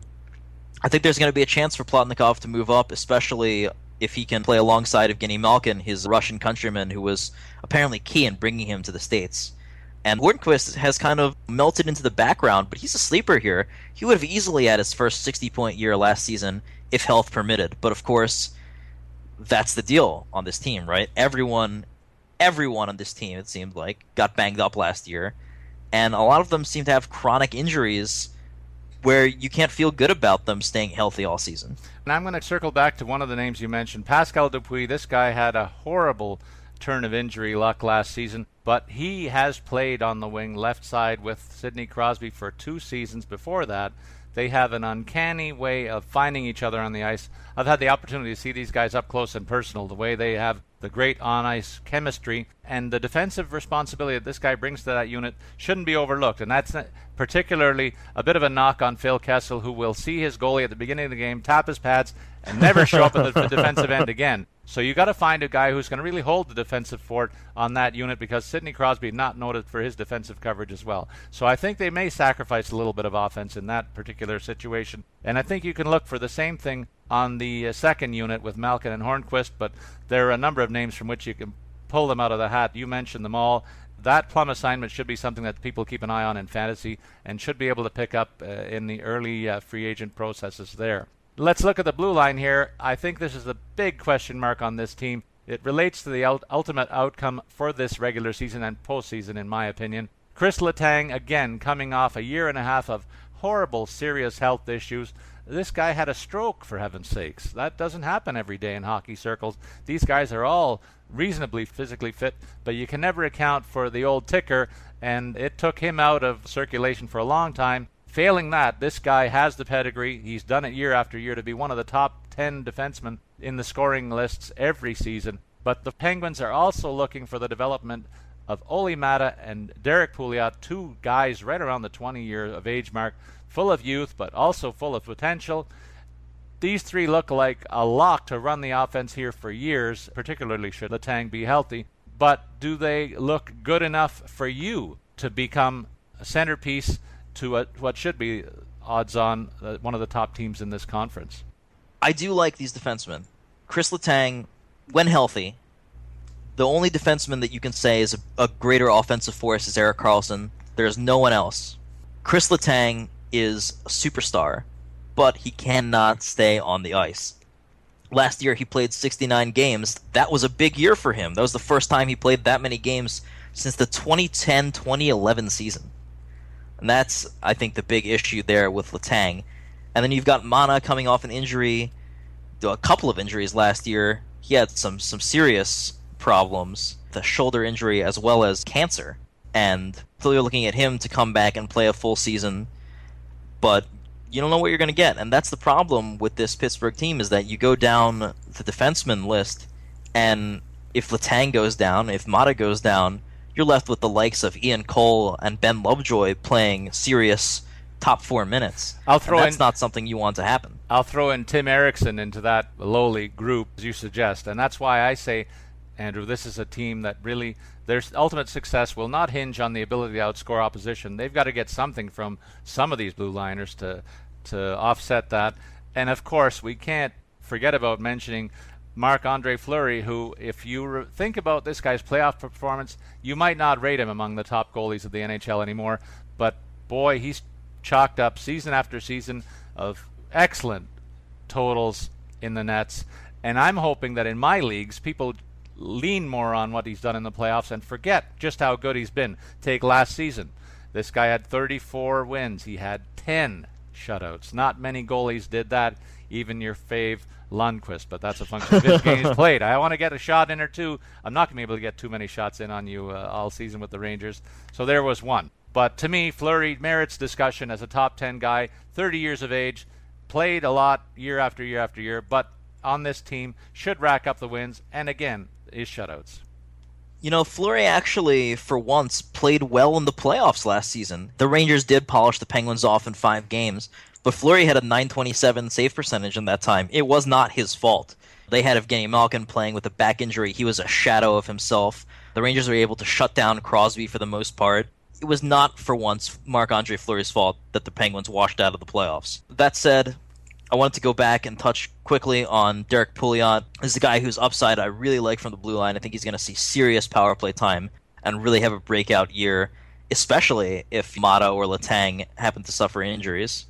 I think there's going to be a chance for Plotnikov to move up, especially if he can play alongside of Evgeny Malkin, his Russian countryman, who was apparently key in bringing him to the States. And Hornqvist has kind of melted into the background, but he's a sleeper here. He would have easily had his first 60 point year last season if health permitted. But of course, that's the deal on this team, right? Everyone everyone on this team, it seemed like, got banged up last year. And a lot of them seem to have chronic injuries where you can't feel good about them staying healthy all season. And I'm going to circle back to one of the names you mentioned, Pascal Dupuis. This guy had a horrible turn of injury luck last season, but he has played on the wing left side with Sidney Crosby for two seasons before that. They have an uncanny way of finding each other on the ice. I've had the opportunity to see these guys up close and personal, the way they have the great on ice chemistry and the defensive responsibility that this guy brings to that unit shouldn't be overlooked. And that's particularly a bit of a knock on Phil Kessel, who will see his goalie at the beginning of the game, tap his pads, and never show up at the, the defensive end again. So you got to find a guy who's going to really hold the defensive fort on that unit because Sidney Crosby not noted for his defensive coverage as well. So I think they may sacrifice a little bit of offense in that particular situation. And I think you can look for the same thing on the uh, second unit with Malkin and Hornqvist, but there are a number of names from which you can pull them out of the hat. You mentioned them all. That plum assignment should be something that people keep an eye on in fantasy and should be able to pick up uh, in the early uh, free agent processes there. Let's look at the blue line here. I think this is a big question mark on this team. It relates to the ultimate outcome for this regular season and postseason, in my opinion. Chris Letang, again, coming off a year and a half of horrible, serious health issues. This guy had a stroke, for heaven's sakes. That doesn't happen every day in hockey circles. These guys are all reasonably physically fit, but you can never account for the old ticker, and it took him out of circulation for a long time. Failing that, this guy has the pedigree. He's done it year after year to be one of the top 10 defensemen in the scoring lists every season. But the Penguins are also looking for the development of Olli Maatta and Derrick Pouliot, two guys right around the 20 year of age mark full of youth, but also full of potential. These three look like a lock to run the offense here for years, particularly should Letang be healthy. But do they look good enough for you to become a centerpiece to a, what should be odds on uh, one of the top teams in this conference? I do like these defensemen. Chris Letang, when healthy, the only defenseman that you can say is a, a greater offensive force is Erik Karlsson. There's no one else. Chris Letang is a superstar, but he cannot stay on the ice. Last year he played 69 games. That was a big year for him. That was the first time he played that many games since the 2010-2011 season. And that's, I think, the big issue there with Letang. And then you've got Maatta coming off an injury, a couple of injuries last year. He had some some serious problems, the shoulder injury as well as cancer. And so you're looking at him to come back and play a full season but you don't know what you're going to get. And that's the problem with this Pittsburgh team is that you go down the defenseman list, and if Letang goes down, if Maatta goes down, you're left with the likes of Ian Cole and Ben Lovejoy playing serious top four minutes. I'll throw and that's in, not something you want to happen. I'll throw in Tim Erixon into that lowly group, as you suggest, and that's why I say, Andrew, this is a team that really their ultimate success will not hinge on the ability to outscore opposition. They've got to get something from some of these blue liners to to offset that. And of course, we can't forget about mentioning Marc Andre Fleury, who, if you re- think about this guy's playoff performance, you might not rate him among the top goalies of the NHL anymore. But boy, he's chalked up season after season of excellent totals in the nets. And I'm hoping that in my leagues, people lean more on what he's done in the playoffs and forget just how good he's been. Take last season. This guy had 34 wins. He had 10 shutouts. Not many goalies did that, even your fave Lundqvist, but that's a function of his games played. I want to get a shot in or two. I'm not going to be able to get too many shots in on you uh, all season with the Rangers. So there was one. But to me, Fleury merits discussion as a top 10 guy, 30 years of age, played a lot year after year after year, but on this team should rack up the wins, and again, is shutouts. You know, Fleury actually, for once, played well in the playoffs last season. The Rangers did polish the Penguins off in five games, but Fleury had a 927 save percentage in that time. It was not his fault. They had Evgeny Malkin playing with a back injury. He was a shadow of himself. The Rangers were able to shut down Crosby for the most part. It was not, for once, Marc Andre Fleury's fault that the Penguins washed out of the playoffs. That said, I wanted to go back and touch quickly on Derrick Pouliot. This is a guy whose upside I really like from the blue line. I think he's going to see serious power play time and really have a breakout year, especially if Maatta or Letang happen to suffer injuries.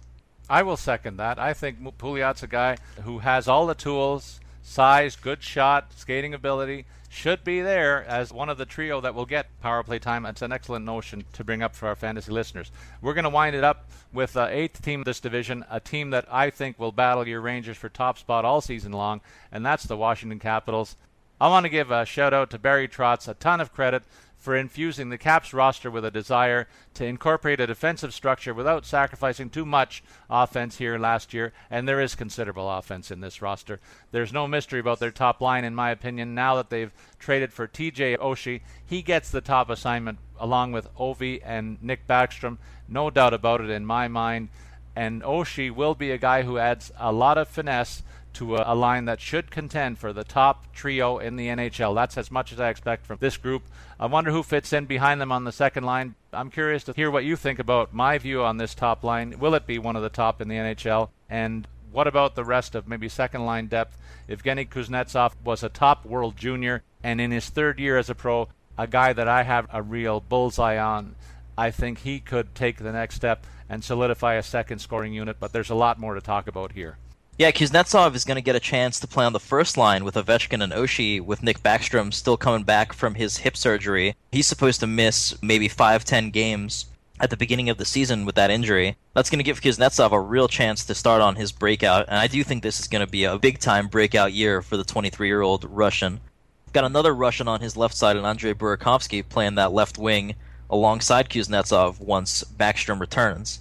I will second that. I think Pouliot's a guy who has all the tools, size, good shot, skating ability, should be there as one of the trio that will get power play time. It's an excellent notion to bring up for our fantasy listeners. We're going to wind it up with the uh, eighth team of this division, a team that I think will battle your Rangers for top spot all season long, and that's the Washington Capitals. I want to give a shout out to Barry Trotz, a ton of credit for infusing the Caps roster with a desire to incorporate a defensive structure without sacrificing too much offense here last year, and there is considerable offense in this roster. There's no mystery about their top line, in my opinion, now that they've traded for TJ Oshie. He gets the top assignment along with Ovi and Nick Backstrom, no doubt about it in my mind. And Oshie will be a guy who adds a lot of finesse to a, a, line that should contend for the top trio in the NHL. That's as much as I expect from this group. I wonder who fits in behind them on the second line. I'm curious to hear what you think about my view on this top line. Will it be one of the top in the NHL? And what about the rest of maybe second line depth? Evgeny Kuznetsov was a top world junior, and in his third year as a pro, a guy that I have a real bullseye on. I think he could take the next step and solidify a second scoring unit, but there's a lot more to talk about here. Yeah, Kuznetsov is going to get a chance to play on the first line with Ovechkin and Oshie, with Nick Backstrom still coming back from his hip surgery. He's supposed to miss maybe five, ten games at the beginning of the season with that injury. That's going to give Kuznetsov a real chance to start on his breakout, and I do think this is going to be a big time breakout year for the 23 year old Russian. Got another Russian on his left side, and Andrei Burakovsky playing that left wing alongside Kuznetsov once Backstrom returns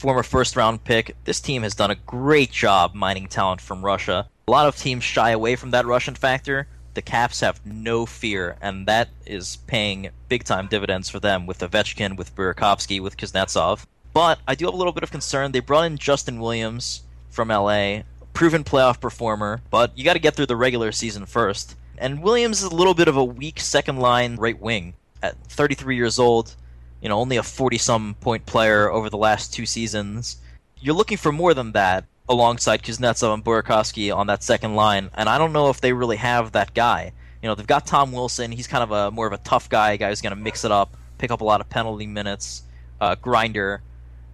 former first round pick. This team has done a great job mining talent from Russia. A lot of teams shy away from that Russian factor. The Caps have no fear, and that is paying big time dividends for them with Ovechkin, with Burakovsky, with Kuznetsov. But I do have a little bit of concern. They brought in Justin Williams from LA, proven playoff performer, but you got to get through the regular season first. And Williams is a little bit of a weak second line right wing. At 33 years old, you know, only a 40 some point player over the last two seasons. You're looking for more than that alongside Kuznetsov and Burakovsky on that second line, and I don't know if they really have that guy. You know, they've got Tom Wilson. He's kind of a more of a tough guy, a guy who's going to mix it up, pick up a lot of penalty minutes, uh, grinder.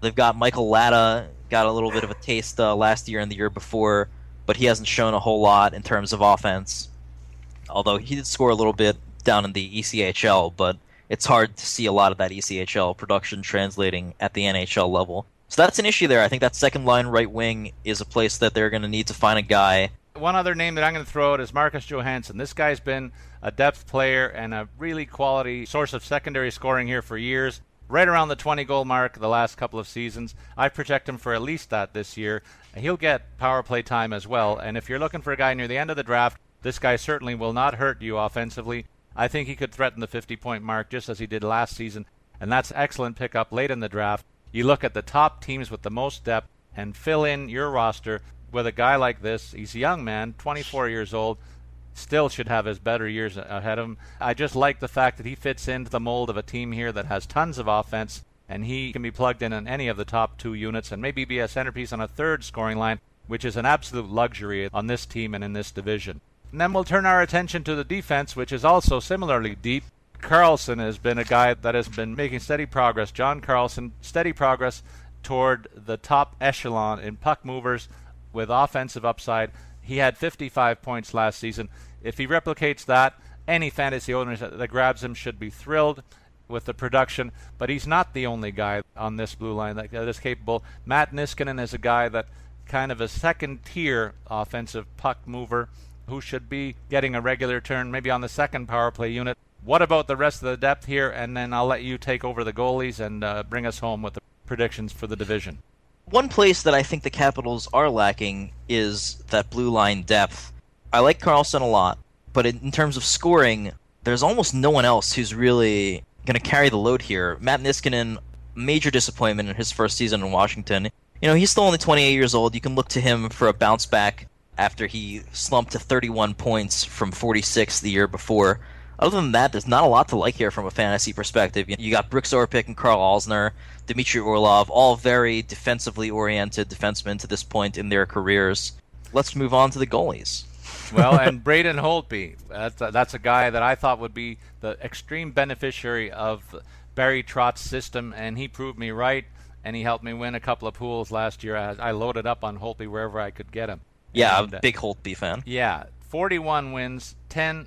They've got Michael Latta, got a little bit of a taste uh, last year and the year before, but he hasn't shown a whole lot in terms of offense. Although he did score a little bit down in the ECHL, but it's hard to see a lot of that ECHL production translating at the NHL level. So that's an issue there. I think that second line right wing is a place that they're going to need to find a guy. One other name that I'm going to throw out is Marcus Johansson. This guy's been a depth player and a really quality source of secondary scoring here for years. Right around the 20 goal mark the last couple of seasons. I project him for at least that this year. He'll get power play time as well. And if you're looking for a guy near the end of the draft, this guy certainly will not hurt you offensively. I think he could threaten the 50 point mark just as he did last season, and that's excellent pickup late in the draft. You look at the top teams with the most depth and fill in your roster with a guy like this. He's a young man, 24 years old, still should have his better years ahead of him. I just like the fact that he fits into the mold of a team here that has tons of offense, and he can be plugged in on any of the top two units and maybe be a centerpiece on a third scoring line, which is an absolute luxury on this team and in this division. And then we'll turn our attention to the defense, which is also similarly deep. Carlson has been a guy that has been making steady progress. John Carlson, steady progress toward the top echelon in puck movers with offensive upside. He had 55 points last season. If he replicates that, any fantasy owner that grabs him should be thrilled with the production. But he's not the only guy on this blue line that, is capable. Matt Niskanen is a guy that kind of a second tier offensive puck mover who should be getting a regular turn, maybe on the second power play unit. What about the rest of the depth here? And then I'll let you take over the goalies and uh, bring us home with the predictions for the division. One place that I think the Capitals are lacking is that blue line depth. I like Carlson a lot, but in, in terms of scoring, there's almost no one else who's really going to carry the load here. Matt Niskanen, major disappointment in his first season in Washington. You know, he's still only 28 years old. You can look to him for a bounce back after he slumped to 31 points from 46 the year before. Other than that, there's not a lot to like here from a fantasy perspective. You got Brooks Orpik and Karl Alzner, Dmitry Orlov, all very defensively oriented defensemen to this point in their careers. Let's move on to the goalies. well, and Braden Holtby, that's a, that's a guy that I thought would be the extreme beneficiary of Barry Trotz's system, and he proved me right, and he helped me win a couple of pools last year. I, I loaded up on Holtby wherever I could get him. Yeah, and, a big Holtby fan. Yeah, 41 wins, 10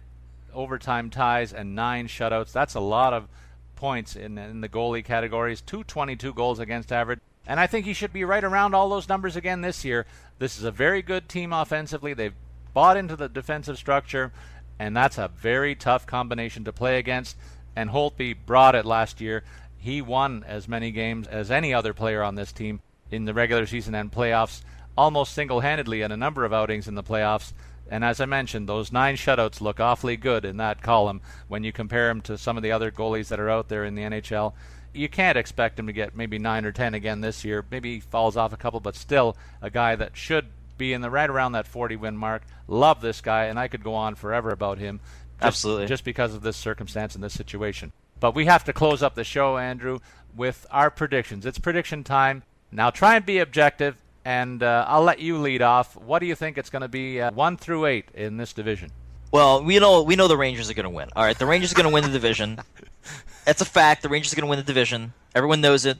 overtime ties, and nine shutouts. That's a lot of points in, in the goalie categories. 222 goals against average. And I think he should be right around all those numbers again this year. This is a very good team offensively. They've bought into the defensive structure, and that's a very tough combination to play against. And Holtby brought it last year. He won as many games as any other player on this team in the regular season and playoffs, almost single handedly in a number of outings in the playoffs. And as I mentioned, those nine shutouts look awfully good in that column when you compare them to some of the other goalies that are out there in the NHL. You can't expect him to get maybe nine or ten again this year. Maybe he falls off a couple, but still a guy that should be in the right around that 40 win mark. Love this guy, and I could go on forever about him. Just, Absolutely. Just because of this circumstance and this situation. But we have to close up the show, Andrew, with our predictions. It's prediction time. Now try and be objective and uh, I'll let you lead off. What do you think it's going to be, uh, one through eight in this division? Well, we know we know the Rangers are going to win. All right, the Rangers are going to win the division. That's a fact. The Rangers are going to win the division. Everyone knows it.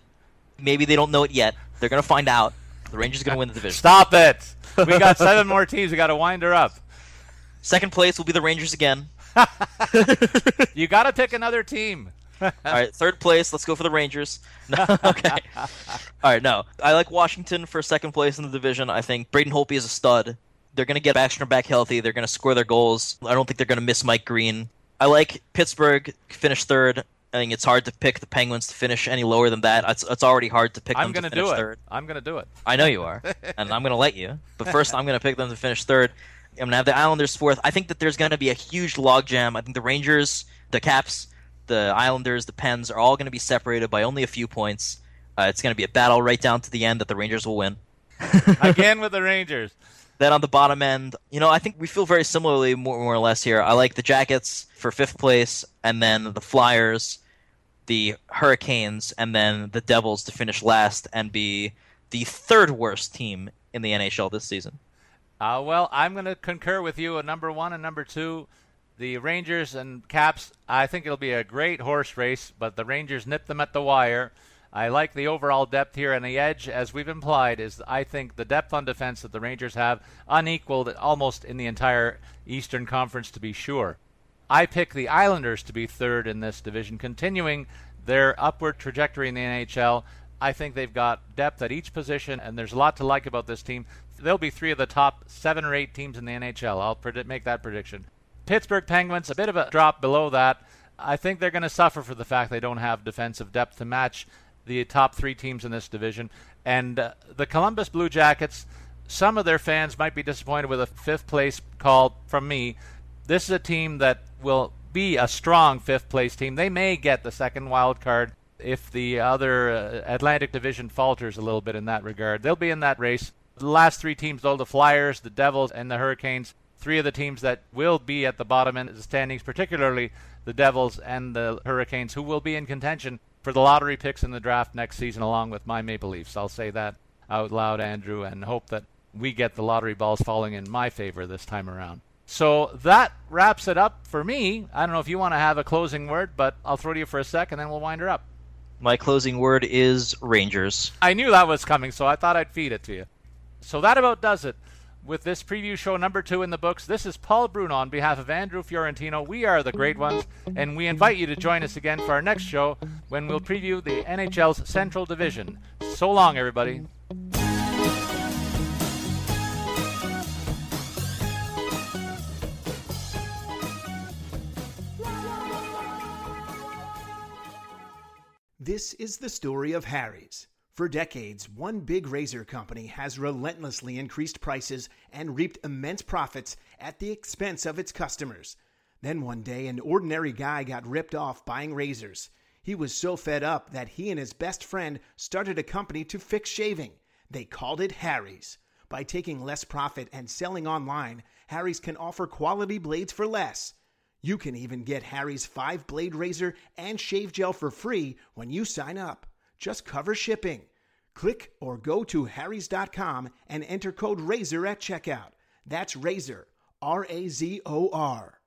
Maybe they don't know it yet. They're going to find out. The Rangers are going to win the division. Stop it. We got seven more teams. We got to wind her up. Second place will be the Rangers again. you got to pick another team. All right, third place. Let's go for the Rangers. No, okay. All right, no. I like Washington for second place in the division. I think Braden Holtby is a stud. They're going to get Backstrom back healthy. They're going to score their goals. I don't think they're going to miss Mike Green. I like Pittsburgh finish third. I think it's hard to pick the Penguins to finish any lower than that. It's, it's already hard to pick I'm them gonna to finish do it. third. I'm going to do it. I know you are, and I'm going to let you. But first, I'm going to pick them to finish third. I'm going to have the Islanders fourth. I think that there's going to be a huge logjam. I think the Rangers, the Caps, the Islanders, the Pens are all going to be separated by only a few points. Uh, it's going to be a battle right down to the end that the Rangers will win. Again with the Rangers. Then on the bottom end, you know, I think we feel very similarly, more, more or less here. I like the Jackets for fifth place, and then the Flyers, the Hurricanes, and then the Devils to finish last and be the third worst team in the NHL this season. Uh, well, I'm going to concur with you at number one and number two the Rangers and Caps, I think it'll be a great horse race, but the Rangers nip them at the wire. I like the overall depth here, and the edge, as we've implied, is I think the depth on defense that the Rangers have unequaled almost in the entire Eastern Conference, to be sure. I pick the Islanders to be third in this division, continuing their upward trajectory in the NHL. I think they've got depth at each position, and there's a lot to like about this team. They'll be three of the top seven or eight teams in the NHL. I'll make that prediction. Pittsburgh Penguins, a bit of a drop below that. I think they're going to suffer for the fact they don't have defensive depth to match the top three teams in this division. And uh, the Columbus Blue Jackets, some of their fans might be disappointed with a fifth place call from me. This is a team that will be a strong fifth place team. They may get the second wild card if the other uh, Atlantic Division falters a little bit in that regard. They'll be in that race. The last three teams, though, the Flyers, the Devils, and the Hurricanes, three of the teams that will be at the bottom end of the standings, particularly the Devils and the Hurricanes, who will be in contention for the lottery picks in the draft next season, along with my Maple Leafs. I'll say that out loud, Andrew, and hope that we get the lottery balls falling in my favor this time around. So that wraps it up for me. I don't know if you want to have a closing word, but I'll throw it to you for a sec and then we'll wind her up. My closing word is Rangers. I knew that was coming, so I thought I'd feed it to you. So that about does it with this preview show number two in the books. This is Paul Bruno on behalf of Andrew Fiorentino. We are the Great Ones, and we invite you to join us again for our next show when we'll preview the NHL's Central Division. So long, everybody. This is the story of Harry's. For decades, one big razor company has relentlessly increased prices and reaped immense profits at the expense of its customers. Then one day, an ordinary guy got ripped off buying razors. He was so fed up that he and his best friend started a company to fix shaving. They called it Harry's. By taking less profit and selling online, Harry's can offer quality blades for less. You can even get Harry's 5 blade razor and shave gel for free when you sign up. Just cover shipping. Click or go to harrys.com and enter code RAZOR at checkout. That's RAZOR, R A Z O R.